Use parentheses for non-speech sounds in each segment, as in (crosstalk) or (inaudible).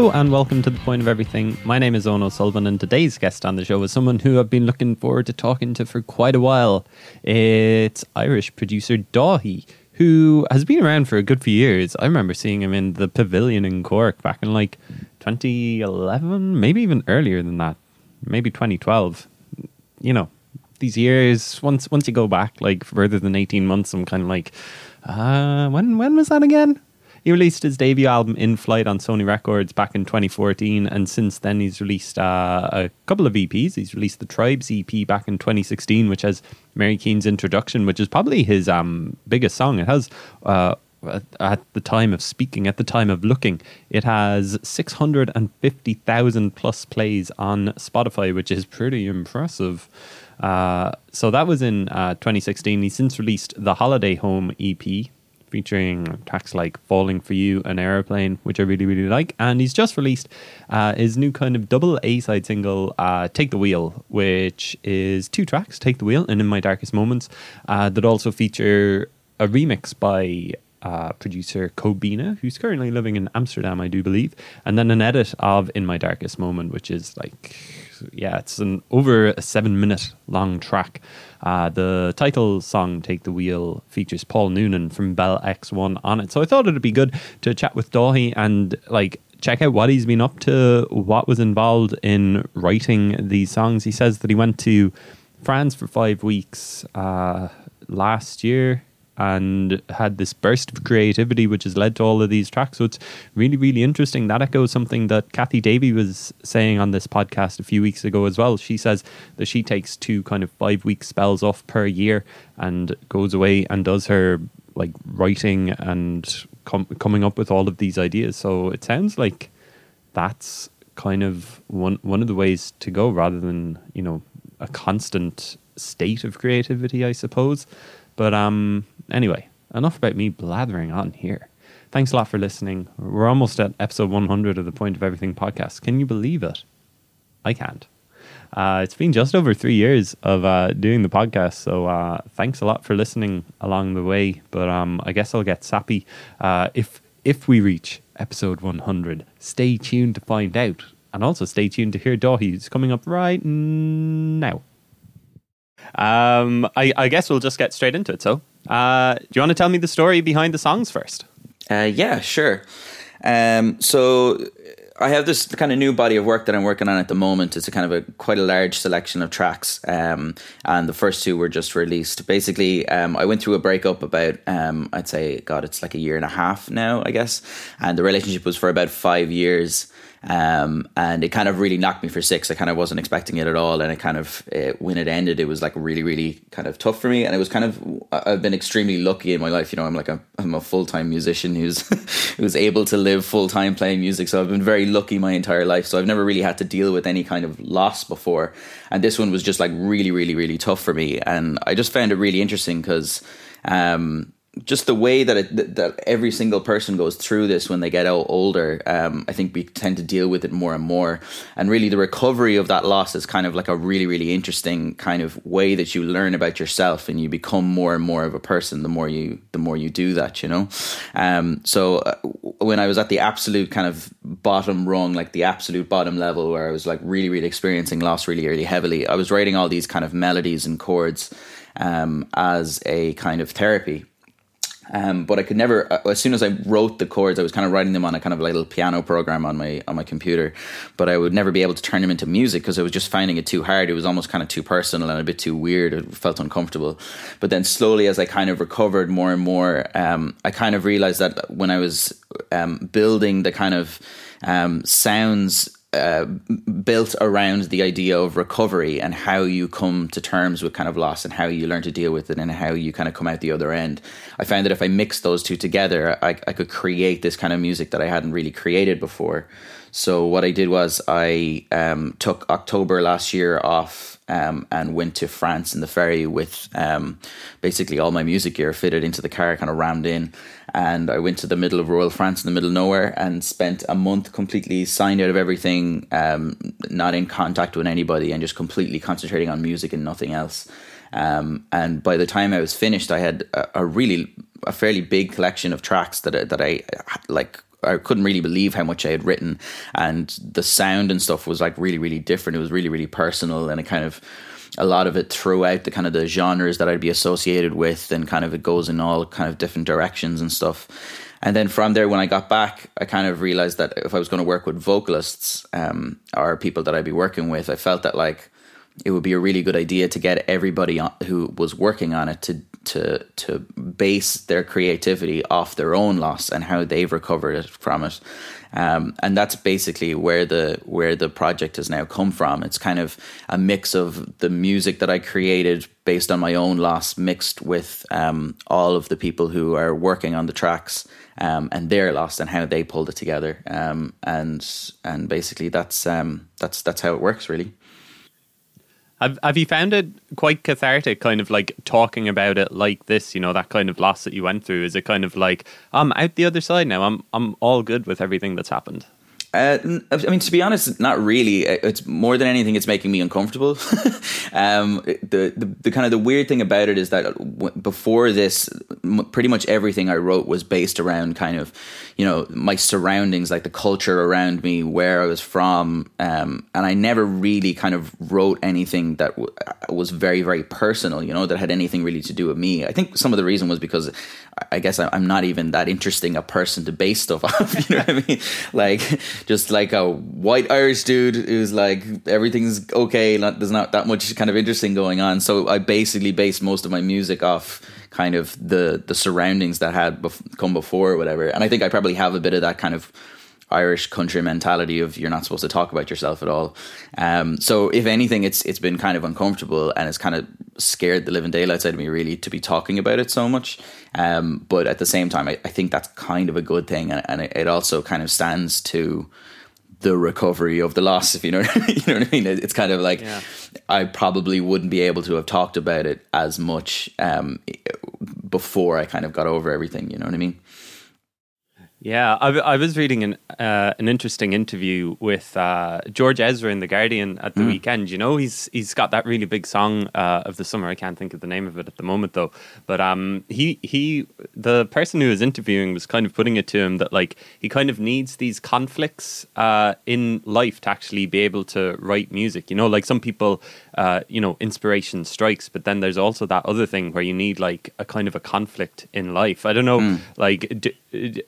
Hello and welcome to the point of everything. My name is Eoghan O'Sullivan, and today's guest on the show is someone who I've been looking forward to talking to for quite a while. It's Irish producer Daithí, who has been around for a good few years. I remember seeing him in the Pavilion in Cork back in like 2011, maybe even earlier than that, maybe 2012. You know, these years once once you go back like further than 18 months, I'm kind of like, uh, when when was that again? He released his debut album In Flight on Sony Records back in 2014, and since then he's released uh, a couple of EPs. He's released the Tribes EP back in 2016, which has Mary Keane's introduction, which is probably his um, biggest song. It has. Uh, at the time of speaking, at the time of looking, it has 650,000 plus plays on Spotify, which is pretty impressive. Uh, so that was in uh, 2016. He's since released the Holiday Home EP, featuring tracks like Falling for You and Aeroplane, which I really, really like. And he's just released uh, his new kind of double A side single, uh, Take the Wheel, which is two tracks, Take the Wheel and In My Darkest Moments, uh, that also feature a remix by uh, producer Kobina, who's currently living in Amsterdam, I do believe, and then an edit of In My Darkest Moment, which is like, yeah, it's an over a seven minute long track. Uh, the title song, Take the Wheel, features Paul Noonan from Bell X1 on it. So I thought it'd be good to chat with Daithí and like check out what he's been up to, what was involved in writing these songs. He says that he went to France for five weeks uh, last year and had this burst of creativity which has led to all of these tracks. So it's really, really interesting. That echoes something that Cathy Davey was saying on this podcast a few weeks ago as well. She says that she takes two kind of five week spells off per year and goes away and does her like writing and com- coming up with all of these ideas. So it sounds like that's kind of one one of the ways to go rather than, you know, a constant state of creativity, I suppose. But um, anyway, enough about me blathering on here. Thanks a lot for listening. We're almost at episode 100 of the Point of Everything podcast. Can you believe it? I can't. Uh, it's been just over three years of uh, doing the podcast, so uh, thanks a lot for listening along the way. But um, I guess I'll get sappy uh, if if we reach episode 100. Stay tuned to find out, and also stay tuned to hear who's coming up right now. Um, I, I, guess we'll just get straight into it. So, uh, do you want to tell me the story behind the songs first? Uh, yeah, sure. Um, so I have this kind of new body of work that I'm working on at the moment. It's a kind of a quite a large selection of tracks, um, and the first two were just released. Basically, um, I went through a breakup about um, I'd say God, it's like a year and a half now, I guess, and the relationship was for about five years. Um, and it kind of really knocked me for six. I kind of wasn't expecting it at all, and it kind of it, when it ended, it was like really, really kind of tough for me. And it was kind of I've been extremely lucky in my life. You know, I'm like a I'm a full time musician who's (laughs) who's able to live full time playing music. So I've been very lucky my entire life. So I've never really had to deal with any kind of loss before, and this one was just like really, really, really tough for me. And I just found it really interesting because. Um, just the way that it, that every single person goes through this when they get out older, um, I think we tend to deal with it more and more. And really, the recovery of that loss is kind of like a really, really interesting kind of way that you learn about yourself and you become more and more of a person. The more you, the more you do that, you know. Um, so uh, when I was at the absolute kind of bottom rung, like the absolute bottom level, where I was like really, really experiencing loss really, really heavily, I was writing all these kind of melodies and chords um, as a kind of therapy um, but I could never. Uh, as soon as I wrote the chords, I was kind of writing them on a kind of little piano program on my on my computer. But I would never be able to turn them into music because I was just finding it too hard. It was almost kind of too personal and a bit too weird. It felt uncomfortable. But then slowly, as I kind of recovered more and more, um, I kind of realized that when I was um, building the kind of um, sounds uh, built around the idea of recovery and how you come to terms with kind of loss and how you learn to deal with it and how you kind of come out the other end. I found that if I mixed those two together, I, I could create this kind of music that I hadn't really created before. So what I did was I um, took October last year off um, and went to France in the ferry with um, basically all my music gear fitted into the car, kind of rammed in. And I went to the middle of rural France in the middle of nowhere and spent a month completely signed out of everything, um, not in contact with anybody, and just completely concentrating on music and nothing else. Um, and by the time I was finished, I had a, a really a fairly big collection of tracks that that I like I couldn't really believe how much I had written, and the sound and stuff was like really really different. It was really really personal, and it kind of a lot of it throughout the kind of the genres that I'd be associated with, and kind of it goes in all kind of different directions and stuff. And then from there, when I got back, I kind of realized that if I was going to work with vocalists um, or people that I'd be working with, I felt that like it would be a really good idea to get everybody on, who was working on it to to to base their creativity off their own loss and how they've recovered from it. Um, and that's basically where the where the project has now come from. It's kind of a mix of the music that I created based on my own loss, mixed with um, all of the people who are working on the tracks um, and their loss and how they pulled it together. Um, and and basically that's um, that's that's how it works, really. Have Have you found it quite cathartic, kind of like talking about it like this? You know, that kind of loss that you went through. Is it kind of like I'm out the other side now? I'm I'm all good with everything that's happened. Uh, I mean, to be honest, not really. Uh, it's more than anything, it's making me uncomfortable. (laughs) um, the, the, the kind of the weird thing about it is that before this, pretty much everything I wrote was based around kind of, you know, my surroundings, like the culture around me, where I was from, um, and I never really kind of wrote anything that w- was very very personal. You know, that had anything really to do with me. I think some of the reason was because I guess I'm not even that interesting a person to base stuff (laughs) off. You know what I mean? Like just like a white Irish dude who's like everything's okay. Not, there's not that much kind of interesting going on. So I basically based most of my music off kind of the the surroundings that had bef- come before or whatever. And I think I probably have a bit of that kind of Irish country mentality of you're not supposed to talk about yourself at all. Um, so if anything, it's it's been kind of uncomfortable and it's kind of scared the living daylights out of me really to be talking about it so much. Um, but at the same time, I, I, think that's kind of a good thing, and, and, it also kind of stands to the recovery of the loss. If you know, (laughs) you know what I mean. It's kind of like yeah. I probably wouldn't be able to have talked about it as much um, before I kind of got over everything. You know what I mean? Yeah, I, I was reading an uh, an interesting interview with uh, George Ezra in the Guardian at the mm. weekend. You know, he's he's got that really big song uh, of the summer. I can't think of the name of it at the moment though. But um, he he the person who was interviewing was kind of putting it to him that like he kind of needs these conflicts uh, in life to actually be able to write music. You know, like some people, uh, you know, inspiration strikes, but then there's also that other thing where you need like a kind of a conflict in life. I don't know, mm. like. D- d-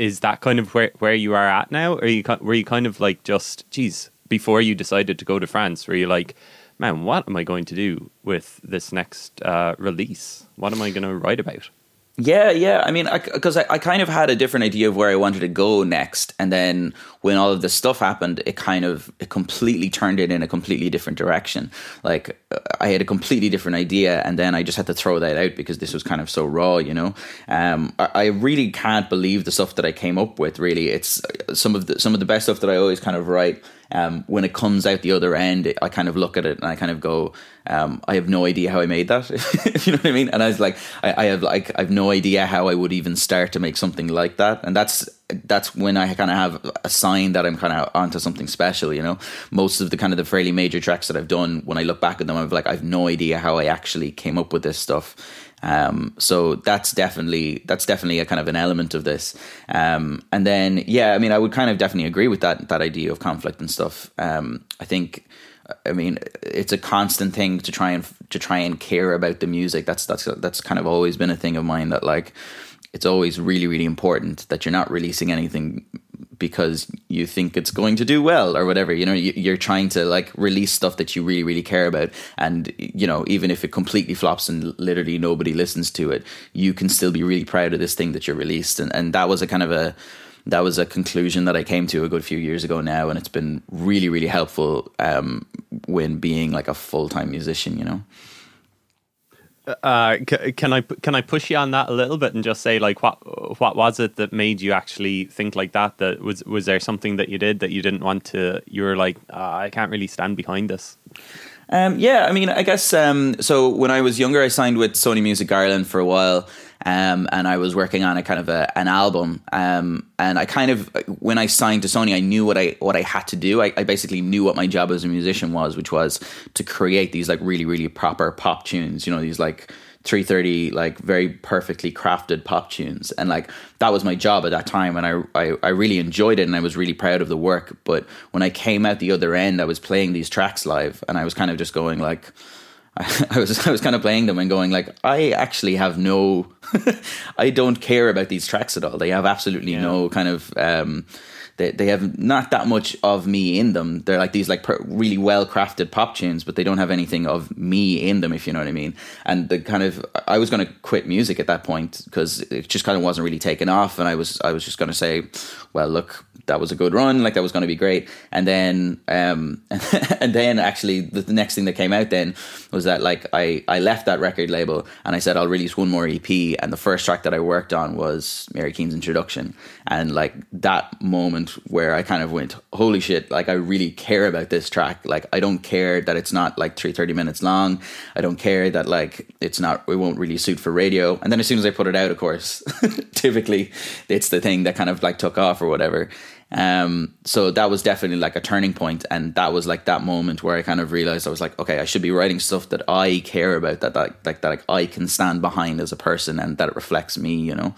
is that kind of where, where you are at now? Or you were you kind of like just, geez, before you decided to go to France, were you like, man, what am I going to do with this next uh, release? What am I going to write about? Yeah, yeah. I mean, because I, I, I, kind of had a different idea of where I wanted to go next, and then when all of this stuff happened, it kind of it completely turned it in a completely different direction. Like I had a completely different idea, and then I just had to throw that out because this was kind of so raw, you know. Um, I, I really can't believe the stuff that I came up with. Really, it's some of the some of the best stuff that I always kind of write um, when it comes out the other end, I kind of look at it and I kind of go, um, I have no idea how I made that. (laughs) you know what I mean? And I was like, I, I, have like, I have no idea how I would even start to make something like that. And that's that's when I kind of have a sign that I'm kind of onto something special. You know, most of the kind of the fairly major tracks that I've done, when I look back at them, I'm like, I've no idea how I actually came up with this stuff. Um, so that's definitely that's definitely a kind of an element of this. Um, and then yeah, I mean, I would kind of definitely agree with that that idea of conflict and stuff. Um, I think. I mean, it's a constant thing to try and to try and care about the music. That's that's that's kind of always been a thing of mine. That like, it's always really really important that you're not releasing anything because you think it's going to do well or whatever. You know you're trying to like release stuff that you really really care about. And you know even if it completely flops and literally nobody listens to it you can still be really proud of this thing that you released. And and that was a kind of a that was a conclusion that I came to a good few years ago now. And it's been really really helpful um, when being like a full-time musician you know uh, can I can I push you on that a little bit and just say like what what was it that made you actually think like that? That was was there something that you did that you didn't want to? You were like, oh, I can't really stand behind this. Um, yeah, I mean, I guess um, so. When I was younger, I signed with Sony Music Ireland for a while, um, and I was working on a kind of a, an album. Um, and I kind of, when I signed to Sony, I knew what I what I had to do. I, I, basically knew what my job as a musician was, which was to create these like really really proper pop tunes. You know, these like 330 like very perfectly crafted pop tunes and like that was my job at that time and I, I i really enjoyed it and i was really proud of the work but when i came out the other end i was playing these tracks live and i was kind of just going like (laughs) I was I was kind of playing them and going like I actually have no (laughs) I don't care about these tracks at all. They have absolutely yeah. no kind of um, they they have not that much of me in them. They're like these like per, really well crafted pop tunes, but they don't have anything of me in them, if you know what I mean. And the kind of I was going to quit music at that point because it just kind of wasn't really taken off, and I was I was just going to say, well, look, that was a good run, like that was going to be great. And then, um, (laughs) and then actually the, the, next thing that came out then was that like I, I left that record label and I said I'll release one more EP. And the first track that I worked on was Mary Keane's introduction. And like that moment where I kind of went, holy shit, like I really care about this track. Like I don't care that it's not like three thirty minutes long. I don't care that like it's not, it won't really suit for radio. And then as soon as I put it out, of course, (laughs) typically it's the thing that kind of like took off or whatever. Um, so that was definitely like a turning point, and that was like that moment where I kind of realized I was like, okay, I should be writing stuff that I care about, that that like that like I can stand behind as a person, and that it reflects me, you know.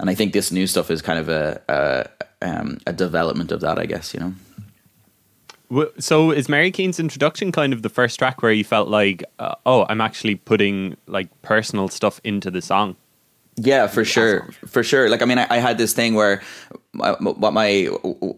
And I think this new stuff is kind of a a, um, a development of that, I guess, you know. So is Mary Keane's introduction kind of the first track where you felt like, uh, oh, I'm actually putting like personal stuff into the song? Yeah, for sure, for sure. Like, I mean, I, I had this thing where what my,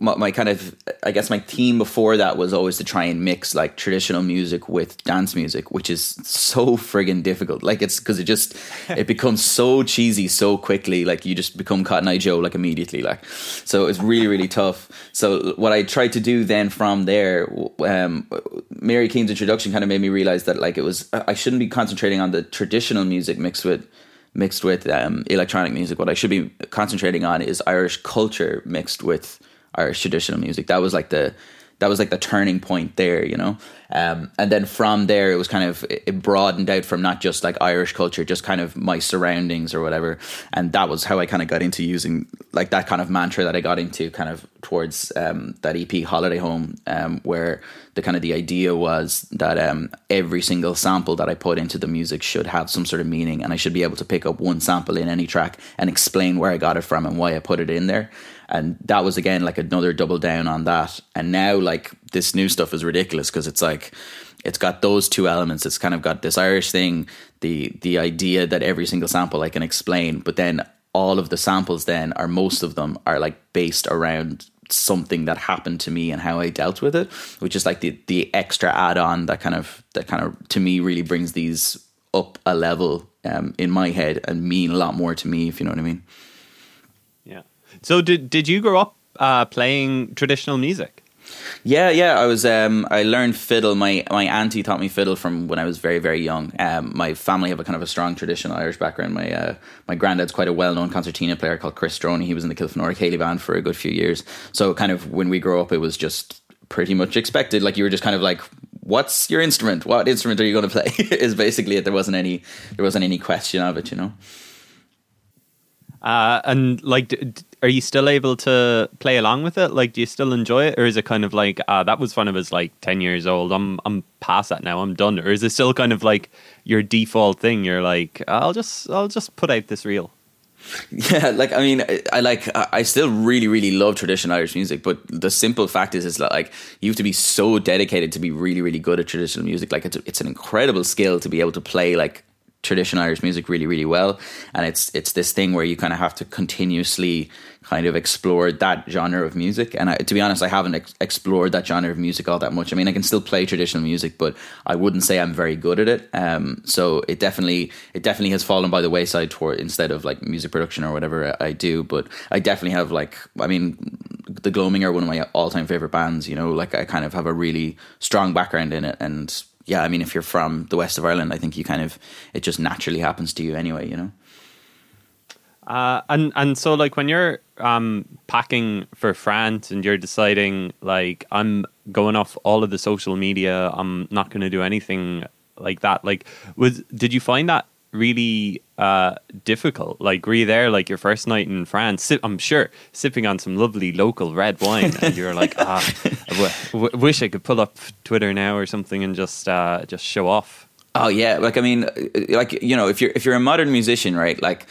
my my kind of I guess my theme before that was always to try and mix like traditional music with dance music, which is so friggin' difficult. Like it's because it just it (laughs) becomes so cheesy so quickly. Like you just become Cotton Eye Joe like immediately. Like so it's really really tough. So what I tried to do then from there, um, Mary Keane's introduction kind of made me realize that like it was I shouldn't be concentrating on the traditional music mixed with mixed with um, electronic music. What I should be concentrating on is Irish culture mixed with Irish traditional music. That was like the that was like the turning point there, you know. Um, and then from there, it was kind of it broadened out from not just like Irish culture, just kind of my surroundings or whatever. And that was how I kind of got into using like that kind of mantra that I got into kind of towards um, that EP Holiday Home, um, where the kind of the idea was that um, every single sample that I put into the music should have some sort of meaning, and I should be able to pick up one sample in any track and explain where I got it from and why I put it in there and that was again like another double down on that and now like this new stuff is ridiculous because it's like it's got those two elements it's kind of got this irish thing the the idea that every single sample i can explain but then all of the samples then are most of them are like based around something that happened to me and how I dealt with it, which is like the the extra add on that kind of that kind of to me really brings these up a level um, in my head and mean a lot more to me, if you know what I mean. So did did you grow up uh, playing traditional music? Yeah, yeah. I was. Um, I learned fiddle. My my auntie taught me fiddle from when I was very very young. Um, my family have a kind of a strong traditional Irish background. My uh, my granddad's quite a well known concertina player called Chris Droney. He was in the Kilfenora Céilí band for a good few years. So kind of when we grow up, it was just pretty much expected. Like you were just kind of like, "What's your instrument? What instrument are you going to play?" (laughs) is basically it. There wasn't any there wasn't any question of it. You know. Uh, and like, d- are you still able to play along with it? Like, do you still enjoy it, or is it kind of like uh, that was fun? I was like ten years old. I'm I'm past that now. I'm done. Or is it still kind of like your default thing? You're like, I'll just I'll just put out this reel. (laughs) Yeah, like I mean, I, I like I still really really love traditional Irish music, but the simple fact is, is like you have to be so dedicated to be really really good at traditional music. Like it's it's an incredible skill to be able to play like traditional Irish music really, really well. And it's it's this thing where you kind of have to continuously kind of explore that genre of music. And I, to be honest, I haven't ex- explored that genre of music all that much. I mean, I can still play traditional music, but I wouldn't say I'm very good at it. Um, so it definitely it definitely has fallen by the wayside toward instead of like music production or whatever I do. But I definitely have like I mean, the Gloaming are one of my all time favorite bands. You know, like I kind of have a really strong background in it and yeah, I mean, if you're from the west of Ireland, I think you kind of it just naturally happens to you anyway, you know. Uh, and and so like when you're um, packing for France and you're deciding like I'm going off all of the social media, I'm not going to do anything like that. Like, was did you find that really uh, difficult? Like, were you there like your first night in France? Sip, I'm sure sipping on some lovely local red wine, and you're like, ah, I (laughs) w- w- wish I could pull up Twitter now or something and just uh, just show off. Oh yeah, like I mean, like you know, if you're if you're a modern musician, right? Like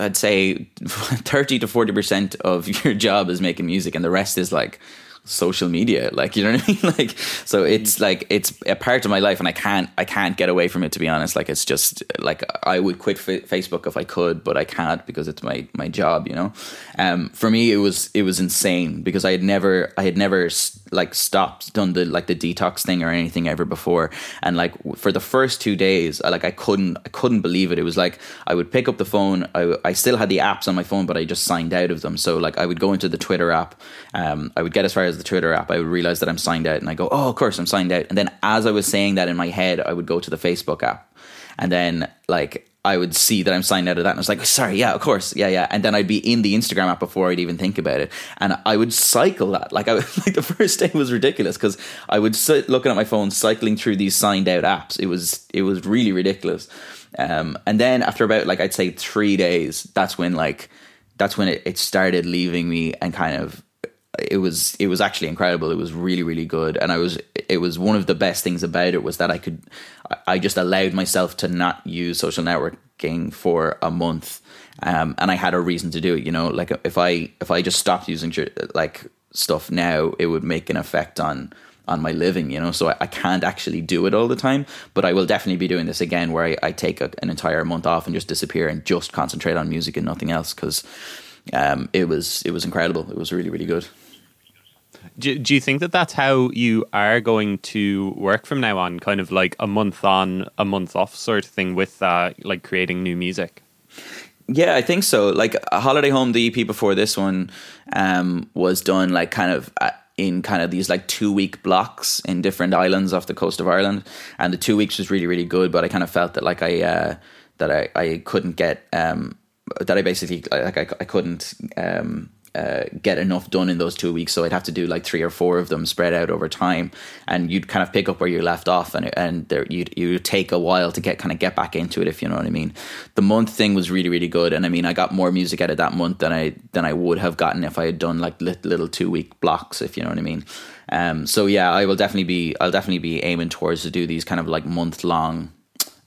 I'd say (laughs) thirty to forty percent of your job is making music, and the rest is like social media like you know what i (laughs) mean? Like so it's like it's a part of my life and i can't i can't get away from it to be honest. Like it's just like i would quit f- facebook if i could but i can't because it's my my job you know? Um for me it was it was insane because i had never i had never like stopped done the like the detox thing or anything ever before. And like for the first two days I, like i couldn't i couldn't believe it. It was like i would pick up the phone i, I still had the apps on my phone but i just signed out of them. So like i would go into the twitter app um i would get as far as the Twitter app, I would realize that I'm signed out and I go, oh, of course I'm signed out. And then as I was saying that in my head, I would go to the Facebook app and then like I would see that I'm signed out of that. And I was like, sorry, yeah, of course. Yeah, yeah. And then I'd be in the Instagram app before I'd even think about it. And I would cycle that. Like I (laughs) like the first day was ridiculous because I would sit looking at my phone, cycling through these signed out apps. It was, it was really ridiculous. Um, and then after about like, I'd say three days, that's when like, that's when it, it started leaving me and kind of it was it was actually incredible. It was really really good, and I was it was one of the best things about it was that I could I just allowed myself to not use social networking for a month, um, and I had a reason to do it. You know, like if I if I just stopped using like stuff now, it would make an effect on on my living, you know. So I, I, can't actually do it all the time, but I will definitely be doing this again, where I, I take a, an entire month off and just disappear and just concentrate on music and nothing else because um, it was it was incredible. It was really really good. Do, do you think that that's how you are going to work from now on? Kind of like a month on, a month off sort of thing with uh, like creating new music? Yeah, I think so. Like a Holiday Home, the EP before this one um, was done like kind of uh, in kind of these like two week blocks in different islands off the coast of Ireland, and the two weeks was really really good. But I kind of felt that like I uh, that I, I couldn't get um, that I basically like I, I couldn't um, uh, get enough done in those two weeks. So I'd have to do like three or four of them spread out over time, and you'd kind of pick up where you left off, and and there you'd you take a while to get kind of get back into it, if you know what I mean. The month thing was really really good, and I mean I got more music out of that month than I than I would have gotten if I had done like little, little two week blocks, if you know what I mean. Um, so yeah, I will definitely be I'll definitely be aiming towards to do these kind of like month long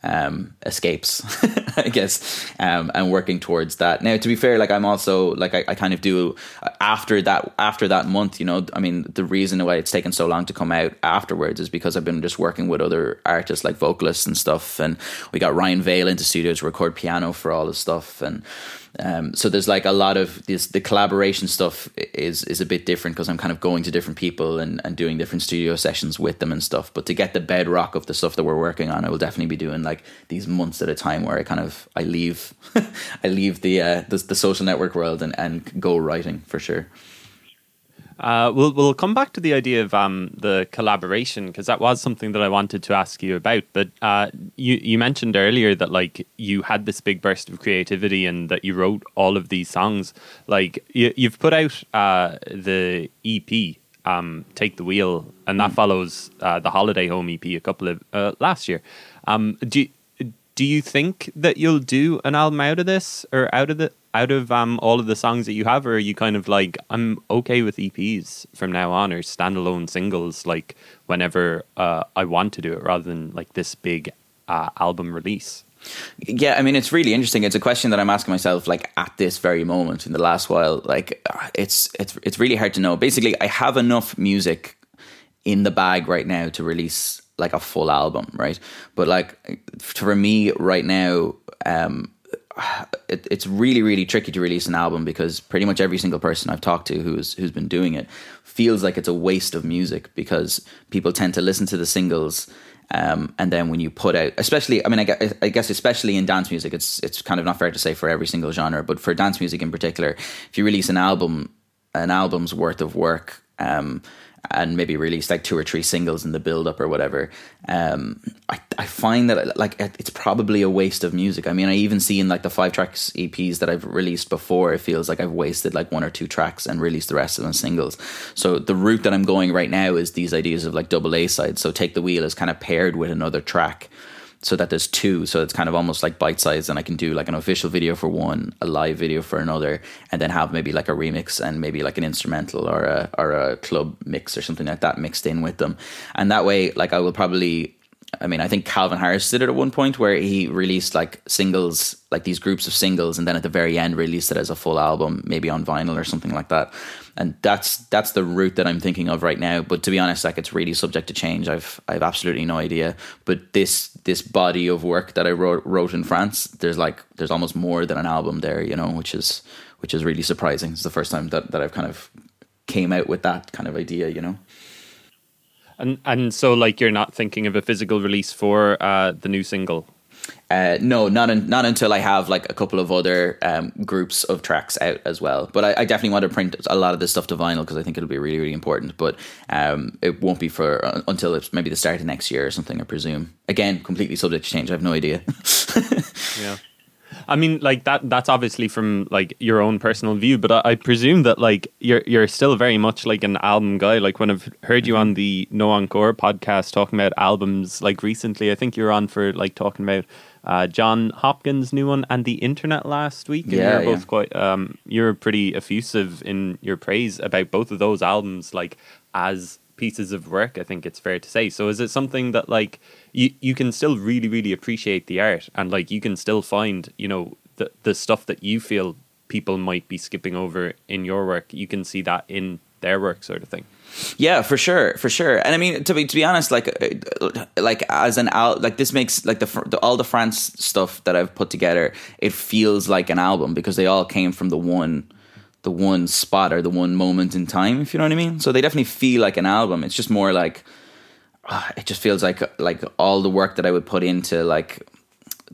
um, escapes, (laughs) I guess, um, and working towards that. Now, to be fair, like I'm also like I, I, kind of do after that after that month. You know, I mean, the reason why it's taken so long to come out afterwards is because I've been just working with other artists like vocalists and stuff, and we got Ryan Vail into studio to record piano for all the stuff, and um, so there's like a lot of this. The collaboration stuff is is a bit different because I'm kind of going to different people and, and doing different studio sessions with them and stuff. But to get the bedrock of the stuff that we're working on, I will definitely be doing like these months at a time where I kind of I leave (laughs) I leave the, uh, the the social network world and and go writing for sure. Uh, we'll we'll come back to the idea of um, the collaboration because that was something that I wanted to ask you about. But uh, you you mentioned earlier that like you had this big burst of creativity and that you wrote all of these songs. Like you, you've put out uh, the EP, um, "Take the Wheel," and that mm. follows uh, the Holiday Home EP a couple of uh, last year. Um, do do you think that you'll do an album out of this or out of the out of um, all of the songs that you have, or are you kind of like I'm okay with EPs from now on or standalone singles, like whenever uh, I want to do it, rather than like this big uh, album release? Yeah, I mean it's really interesting. It's a question that I'm asking myself like at this very moment in the last while. Like it's it's it's really hard to know. Basically, I have enough music in the bag right now to release like a full album, right? But like for me right now, um, it, it's really really tricky to release an album because pretty much every single person I've talked to who's who's been doing it feels like it's a waste of music because people tend to listen to the singles um, and then when you put out, especially, I mean, I guess, I guess, especially in dance music, it's it's kind of not fair to say for every single genre, but for dance music in particular, if you release an album, an album's worth of work, um, and maybe release like two or three singles in the build up or whatever. Um, I, I find that like it's probably a waste of music. I mean, I even see in like the five tracks EPs that I've released before, it feels like I've wasted like one or two tracks and released the rest of them singles. So the route that I'm going right now is these ideas of like double A sides. So take the wheel is kind of paired with another track so that there's two so it's kind of almost like bite size and i can do like an official video for one a live video for another and then have maybe like a remix and maybe like an instrumental or a or a club mix or something like that mixed in with them and that way like i will probably I mean, I think Calvin Harris did it at one point where he released like singles, like these groups of singles, and then at the very end released it as a full album, maybe on vinyl or something like that. And that's that's the route that I'm thinking of right now. But to be honest, like it's really subject to change. I've I've absolutely no idea. But this this body of work that I wrote wrote in France, there's like there's almost more than an album there, you know, which is which is really surprising. It's the first time that, that I've kind of came out with that kind of idea, you know. And and so like you're not thinking of a physical release for uh, the new single. Uh, no, not un- not until I have like a couple of other um, groups of tracks out as well. But I, I, definitely want to print a lot of this stuff to vinyl because I think it'll be really really important. But um, it won't be for uh, until it's maybe the start of next year or something. I presume. Again, completely subject to change. I have no idea. (laughs) yeah. I mean, like that. That's obviously from like your own personal view, but I, I, presume that like you're you're still very much like an album guy. Like when I've heard you on the No Encore podcast talking about albums, like recently, I think you were on for like talking about uh, Jon Hopkins' new one and the Internet last week. And yeah, you're both yeah. quite. Um, you're pretty effusive in your praise about both of those albums, like as pieces of work. I think it's fair to say. So, is it something that like you you can still really really appreciate the art and like you can still find you know the the stuff that you feel people might be skipping over in your work you can see that in their work sort of thing yeah for sure for sure. And i mean to be to be honest like uh, like as an out like this makes like the, the all the france stuff that i've put together it feels like an album because they all came from the one the one spot or the one moment in time if you know what i mean? So they definitely feel like an album. It's just more like uh, it just feels like like all the work that I would put into like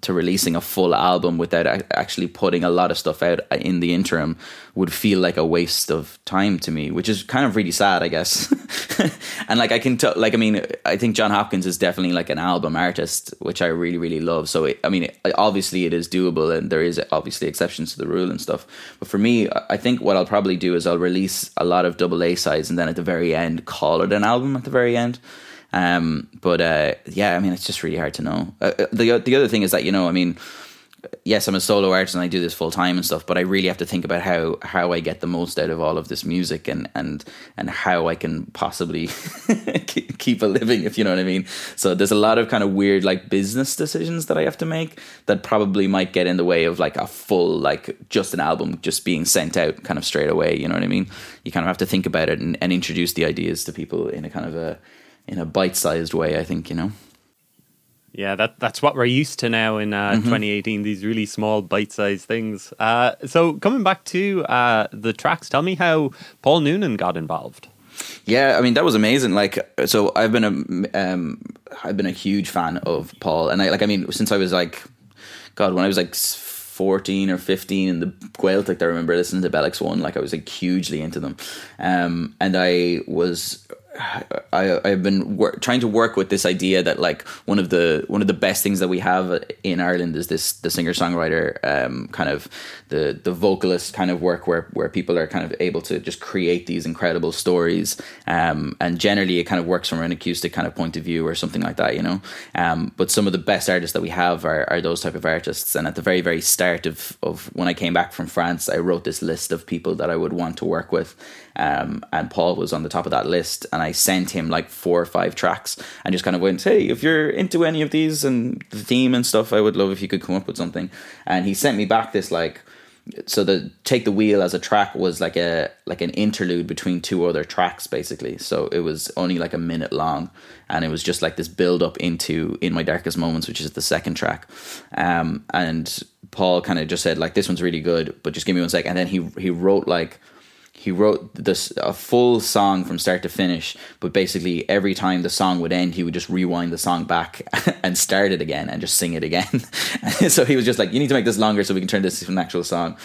to releasing a full album without actually putting a lot of stuff out uh, in the interim would feel like a waste of time to me, which is kind of really sad, I guess. (laughs) and like I can tell, like I mean, I think Jon Hopkins is definitely like an album artist, which I really really love. So it, I mean, it, obviously it is doable, and there is obviously exceptions to the rule and stuff. But for me, I think what I'll probably do is I'll release a lot of double A sides, and then at the very end, call it an album at the very end. Um, but uh, yeah, I mean, it's just really hard to know. Uh, uh, the the other thing is that you know, I mean, yes, I'm a solo artist and I do this full time and stuff, but I really have to think about how how I get the most out of all of this music and and and how I can possibly (laughs) keep a living, if you know what I mean. So there's a lot of kind of weird like business decisions that I have to make that probably might get in the way of like a full like just an album just being sent out kind of straight away. You know what I mean? You kind of have to think about it and, and introduce the ideas to people in a kind of a in a bite-sized way. I think you know. Yeah, that that's what we're used to now in uh, mm-hmm. 2018. These really small, bite-sized things. Uh, so coming back to uh, the tracks, tell me how Paul Noonan got involved. Yeah, I mean that was amazing. Like, so I've been a um, I've been a huge fan of Paul, and I like I mean since I was like, God, when I was like 14 or 15 in the Gaeltacht, I remember listening to Bell X1. Like I was like hugely into them, um, and I was I, I've been wor- trying to work with this idea that like one of the one of the best things that we have in Ireland is this the singer songwriter um, kind of the the vocalist kind of work where where people are kind of able to just create these incredible stories um, and generally it kind of works from an acoustic kind of point of view or something like that you know? Um, but some of the best artists that we have are, are those type of artists. And at the very very start of of when I came back from France I wrote this list of people that I would want to work with um, and Paul was on the top of that list, and I sent him like four or five tracks, and just kind of went, "Hey, if you're into any of these and the theme and stuff, I would love if you could come up with something." And he sent me back this like so the take the wheel as a track was like a like an interlude between two other tracks basically. So it was only like a minute long and it was just like this build up into in my darkest moments which is the second track. Um and paul kind of just said like this one's really good but just give me one sec. And then he he wrote like he wrote this a full song from start to finish but basically every time the song would end he would just rewind the song back (laughs) and start it again and just sing it again. (laughs) So he was just like you need to make this longer so we can turn this into an actual song.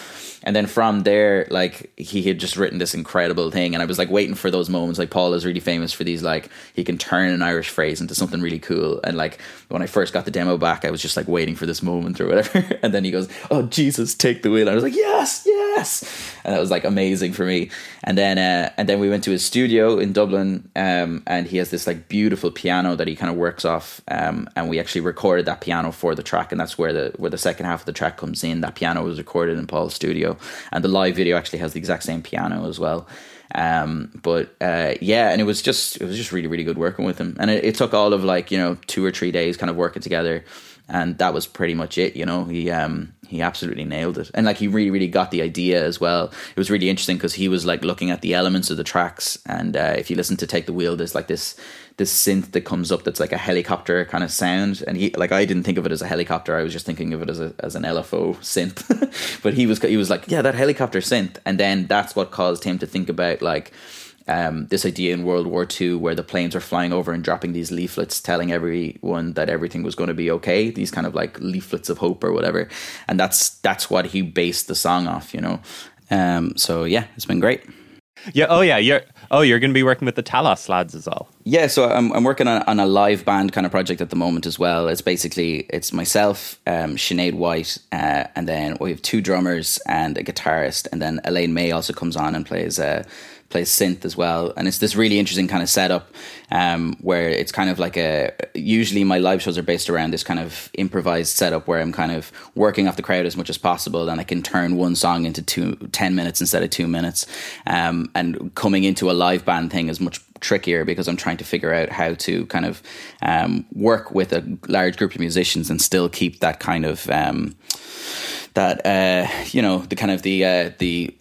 And then from there like he had just written this incredible thing and i was like waiting for those moments like paul is really famous for these like he can turn an irish phrase into something really cool. And like when i first got the demo back i was just like waiting for this moment or whatever. (laughs) And then he goes oh jesus take the wheel. And i was like yes yes. And that was like amazing for me And then uh, and then we went to his studio in Dublin, um, and he has this like beautiful piano that he kind of works off, um, and we actually recorded that piano for the track, and that's where the where the second half of the track comes in. That piano was recorded in Paul's studio, and the live video actually has the exact same piano as well. Um, but uh, yeah, and it was just it was just really really good working with him, and it, it, took all of like you know two or three days kind of working together, and that was pretty much it. You know, he um he absolutely nailed it, and like he really really got the idea as well. It was really interesting because he was like looking at the elements of the tracks, and uh, if you listen to Take the Wheel, there's like this this synth that comes up that's like a helicopter kind of sound and he like I didn't think of it as a helicopter I was just thinking of it as a as an LFO synth (laughs) but he was he was like yeah that helicopter synth and then that's what caused him to think about like um, this idea in World War II where the planes are flying over and dropping these leaflets telling everyone that everything was going to be okay these kind of like leaflets of hope or whatever. And that's that's what he based the song off you know? Um, so yeah it's been great. Yeah oh yeah you're oh you're going to be working with the Talos lads as well. Yeah so I'm, I'm working on, on a live band kind of project at the moment as well. It's basically it's myself um, Sinead White uh, and then we have two drummers and a guitarist and then Elaine Mai also comes on and plays uh, plays synth as well, and it's this really interesting kind of setup um, where it's kind of like a. Usually, my live shows are based around this kind of improvised setup where I'm kind of working off the crowd as much as possible, and I can turn one song into two, 10 minutes instead of two minutes. Um, and coming into a live band thing is much trickier because I'm trying to figure out how to kind of um, work with a large group of musicians and still keep that kind of um, that uh, you know the kind of the uh, the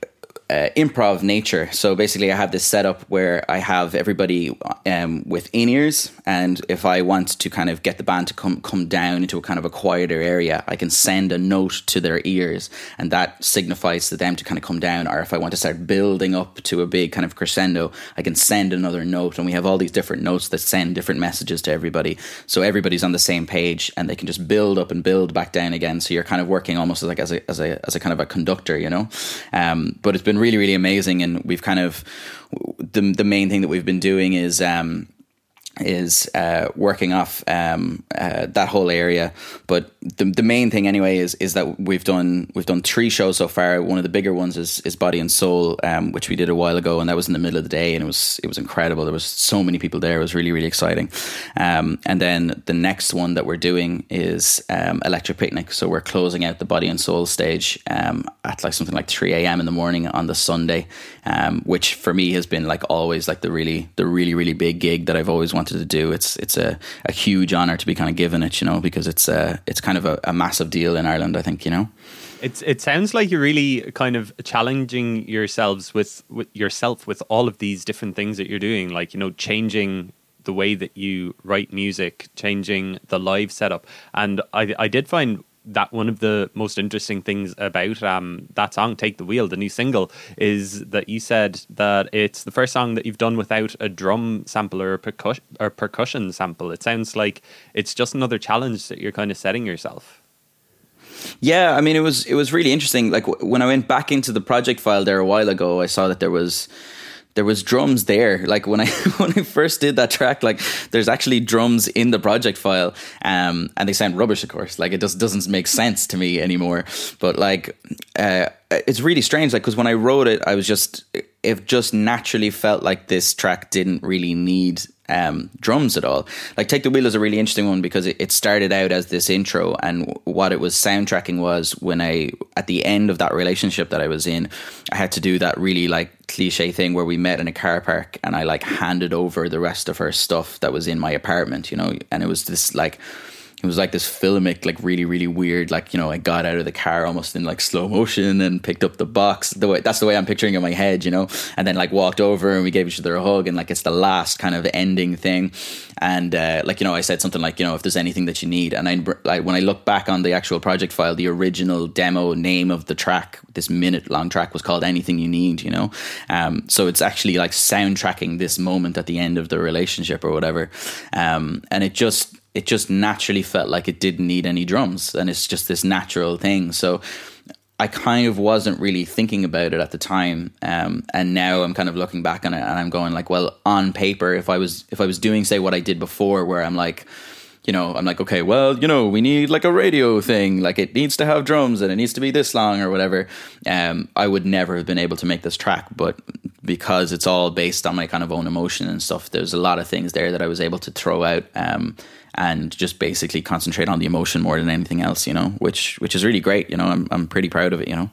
uh, improv nature. So basically, I have this setup where I have everybody um, with in ears, and if I want to kind of get the band to come come down into a kind of a quieter area, I can send a note to their ears, and that signifies to them to kind of come down. Or if I want to start building up to a big kind of crescendo, I can send another note, and we have all these different notes that send different messages to everybody, so everybody's on the same page, and they can just build up and build back down again. So you're kind of working almost like as a as a as a kind of a conductor, you know. Um, but it's been really really amazing, and we've kind of the the main thing that we've been doing is. Um, is uh, working off um, uh, that whole area. But the the main thing anyway is is that we've done we've done three shows so far. One of the bigger ones is is Body and Soul, um, which we did a while ago, and that was in the middle of the day, and it was it was incredible. There was so many people there. It was really really exciting. Um, and then the next one that we're doing is um, Electric Picnic. So we're closing out the Body and Soul stage um, at like something like three a.m. in the morning on the Sunday, um, which for me has been like always like the really the really really big gig that I've always wanted to do. It's it's a, a huge honor to be kind of given it, you know, because it's a it's kind of a, a massive deal in Ireland. I think you know. It's it sounds like you're really kind of challenging yourselves with, with yourself with all of these different things that you're doing, like you know, changing the way that you write music, changing the live setup. And I I did find that one of the most interesting things about um, that song, "Take the Wheel," the new single, is that you said that it's the first song that you've done without a drum sample or a percussion or percussion sample. It sounds like it's just another challenge that you're kind of setting yourself. Yeah, I mean, it was it was really interesting. Like when I went back into the project file there a while ago, I saw that there was there was drums there. Like when I (laughs) when I first did that track, like there's actually drums in the project file, um, and they sound rubbish, of course. Like it just doesn't make sense to me anymore. But like, uh, it's really strange. Like because when I wrote it, I was just it just naturally felt like this track didn't really need um, drums at all. Like Take the Wheel is a really interesting one because it, it started out as this intro, and what it was soundtracking was when I at the end of that relationship that I was in, I had to do that really like cliche thing where we met in a car park, and I like handed over the rest of her stuff that was in my apartment, you know, and it was this like it was like this filmic, like really, really weird. Like you know, I got out of the car almost in like slow motion and picked up the box. The way that's the way I'm picturing it in my head, you know. And then like walked over and we gave each other a hug, and like it's the last kind of ending thing. And uh, like you know, I said something like you know, if there's anything that you need. And I, like when I look back on the actual project file, the original demo name of the track, this minute long track, was called "Anything You Need." You know, um, so it's actually like soundtracking this moment at the end of the relationship or whatever. Um, and it just it just naturally felt like it didn't need any drums and it's just this natural thing. So I kind of wasn't really thinking about it at the time, um, and now I'm kind of looking back on it, and I'm going like, well, on paper, if I was if I was doing say what I did before, where I'm like, you know, I'm like, okay, well, you know, we need like a radio thing, like it needs to have drums and it needs to be this long or whatever. Um, I would never have been able to make this track, but because it's all based on my kind of own emotion and stuff, there's a lot of things there that I was able to throw out. Um, and just basically concentrate on the emotion more than anything else, you know, which which is really great. You know, I'm I'm pretty proud of it. You know.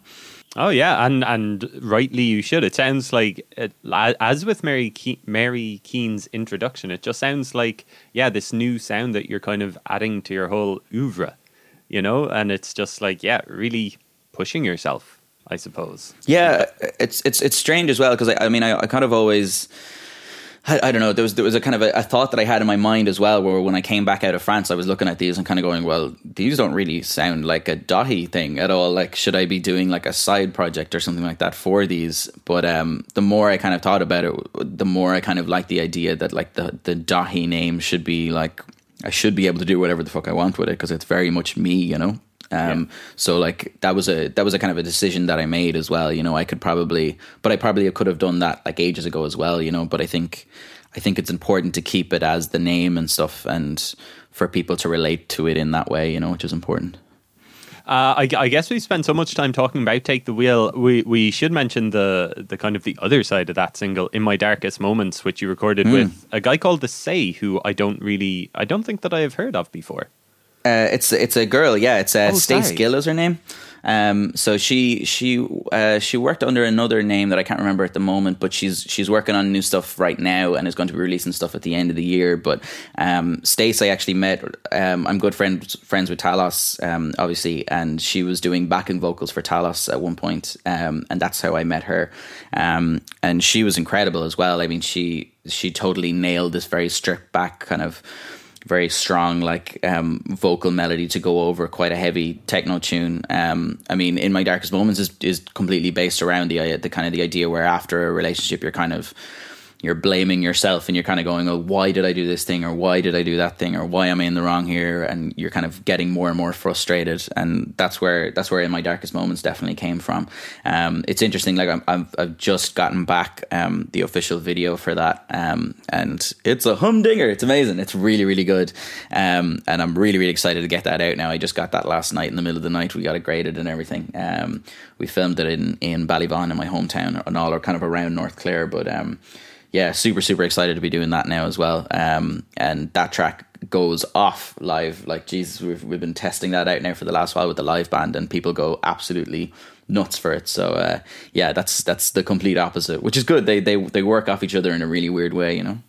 Oh yeah, and and rightly you should. It sounds like it, as with Mary Ke- Mary Keane's introduction, it just sounds like yeah, this new sound that you're kind of adding to your whole oeuvre, you know, and it's just like yeah, really pushing yourself, I suppose. Yeah, it's it's it's strange as well because I, I mean I, I kind of always I, I, don't know. There was there was a kind of a, a, thought that I had in my mind as well, where when I came back out of France, I was looking at these and kind of going, "Well, these don't really sound like a Daithí thing at all. Like, should I be doing like a side project or something like that for these?" But um, the more I kind of thought about it, the more I kind of liked the idea that like the the Daithí name should be like I should be able to do whatever the fuck I want with it because it's very much me, you know. Um, yeah. so like that was a that was a kind of a decision that I made as well. You know, I could probably, but I probably could have done that like ages ago as well. You know, but I think I think it's important to keep it as the name and stuff, and for people to relate to it in that way. You know, which is important. Uh, I, I, guess we spent so much time talking about "Take the Wheel." We we should mention the the kind of the other side of that single, "In My Darkest Moments," which you recorded mm. with a guy called the Sei, who I don't really, I don't think that I have heard of before. Uh, it's it's a girl, yeah. It's uh, oh, Stace Gill is her name. Um, so she she uh, she worked under another name that I can't remember at the moment, but she's she's working on new stuff right now and is going to be releasing stuff at the end of the year. But um, Stace, I actually met. Um, I'm good friends friends with Talos, um, obviously, and she was doing backing vocals for Talos at one point, um, and that's how I met her. Um, and she was incredible as well. I mean, she she totally nailed this very stripped back kind of very strong like um, vocal melody to go over quite a heavy techno tune. Um, I mean, in my darkest moments is is completely based around the the kind of the idea where after a relationship you're kind of you're blaming yourself and you're kind of going, oh, why did I do this thing or why did I do that thing or why am I in the wrong here? And you're kind of getting more and more frustrated. And that's where that's where in my darkest moments definitely came from. Um, it's interesting. Like i have I've just gotten back um, the official video for that, um, and it's a humdinger. It's amazing. It's really really good. Um, and I'm really really excited to get that out now. I just got that last night in the middle of the night. We got it graded and everything. Um, we filmed it in in Ballyvaughan in my hometown and all are kind of around North Clare, but um, yeah, super super excited to be doing that now as well. Um, and that track goes off live. Like Jesus, we've we've been testing that out now for the last while with the live band, and people go absolutely nuts for it. So uh, yeah, that's that's the complete opposite, which is good. They they they work off each other in a really weird way, you know.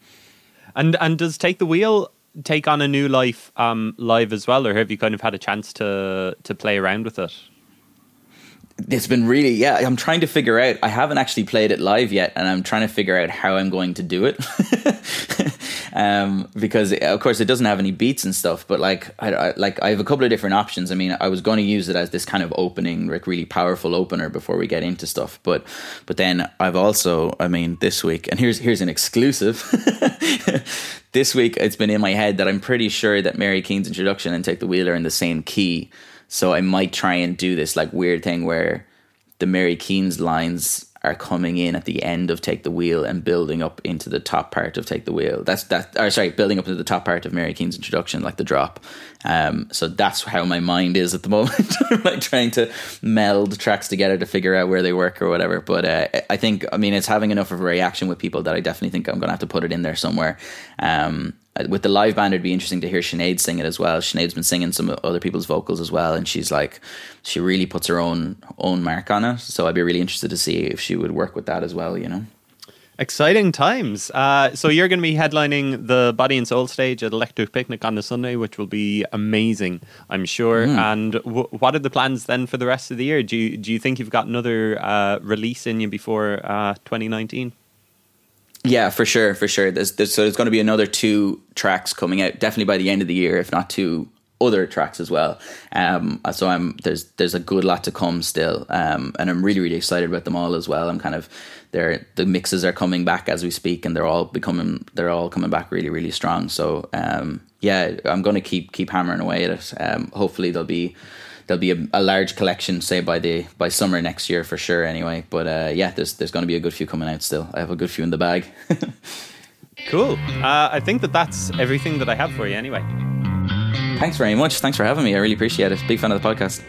And and does take the wheel take on a new life um, live as well, or have you kind of had a chance to to play around with it? It's been really yeah i'm trying to figure out i haven't actually played it live yet and i'm trying to figure out how i'm going to do it. (laughs) Um, because of course it doesn't have any beats and stuff but like I, I, like i have a couple of different options. I mean i was going to use it as this kind of opening like really powerful opener before we get into stuff but but then i've also i mean this week and here's here's an exclusive. (laughs) This week it's been in my head that i'm pretty sure that mary keane's introduction and take the wheel are in the same key so I might try and do this like weird thing where the Mary Keane's lines are coming in at the end of Take the Wheel and building up into the top part of Take the Wheel. That's that or sorry, building up into the top part of Mary Keane's introduction, like the drop. Um, so that's how my mind is at the (laughs) moment. I'm like trying to meld tracks together to figure out where they work or whatever. But uh, I think I mean it's having enough of a reaction with people that I definitely think I'm gonna have to put it in there somewhere. Um, with the live band, it'd be interesting to hear Sinead sing it as well. Sinead's been singing some other people's vocals as well, and she's like, she really puts her own own mark on it. So I'd be really interested to see if she would work with that as well. You know. Exciting times. Uh, so you're going to be headlining the Body and Soul stage at Electric Picnic on the Sunday, which will be amazing, I'm sure. Mm. And w- what are the plans then for the rest of the year? Do you, do you think you've got another uh, release in you before uh, 2019? Yeah, for sure, for sure. There's, there's, so there's going to be another two tracks coming out, definitely by the end of the year, if not two other tracks as well. Um, so I'm there's there's a good lot to come still, um, and I'm really really excited about them all as well. I'm kind of they're the mixes are coming back as we speak, and they're all becoming they're all coming back really really strong. So um, yeah, I'm going to keep keep hammering away at it. Um, hopefully there'll be there'll be a, a, large collection, say by the by summer next year for sure. Anyway, but uh, yeah, there's there's going to be a good few coming out still. I have a good few in the bag. (laughs) cool. Uh, I think that that's everything that I have for you. Anyway. Thanks very much. Thanks for having me. I really appreciate it. Big fan of the podcast.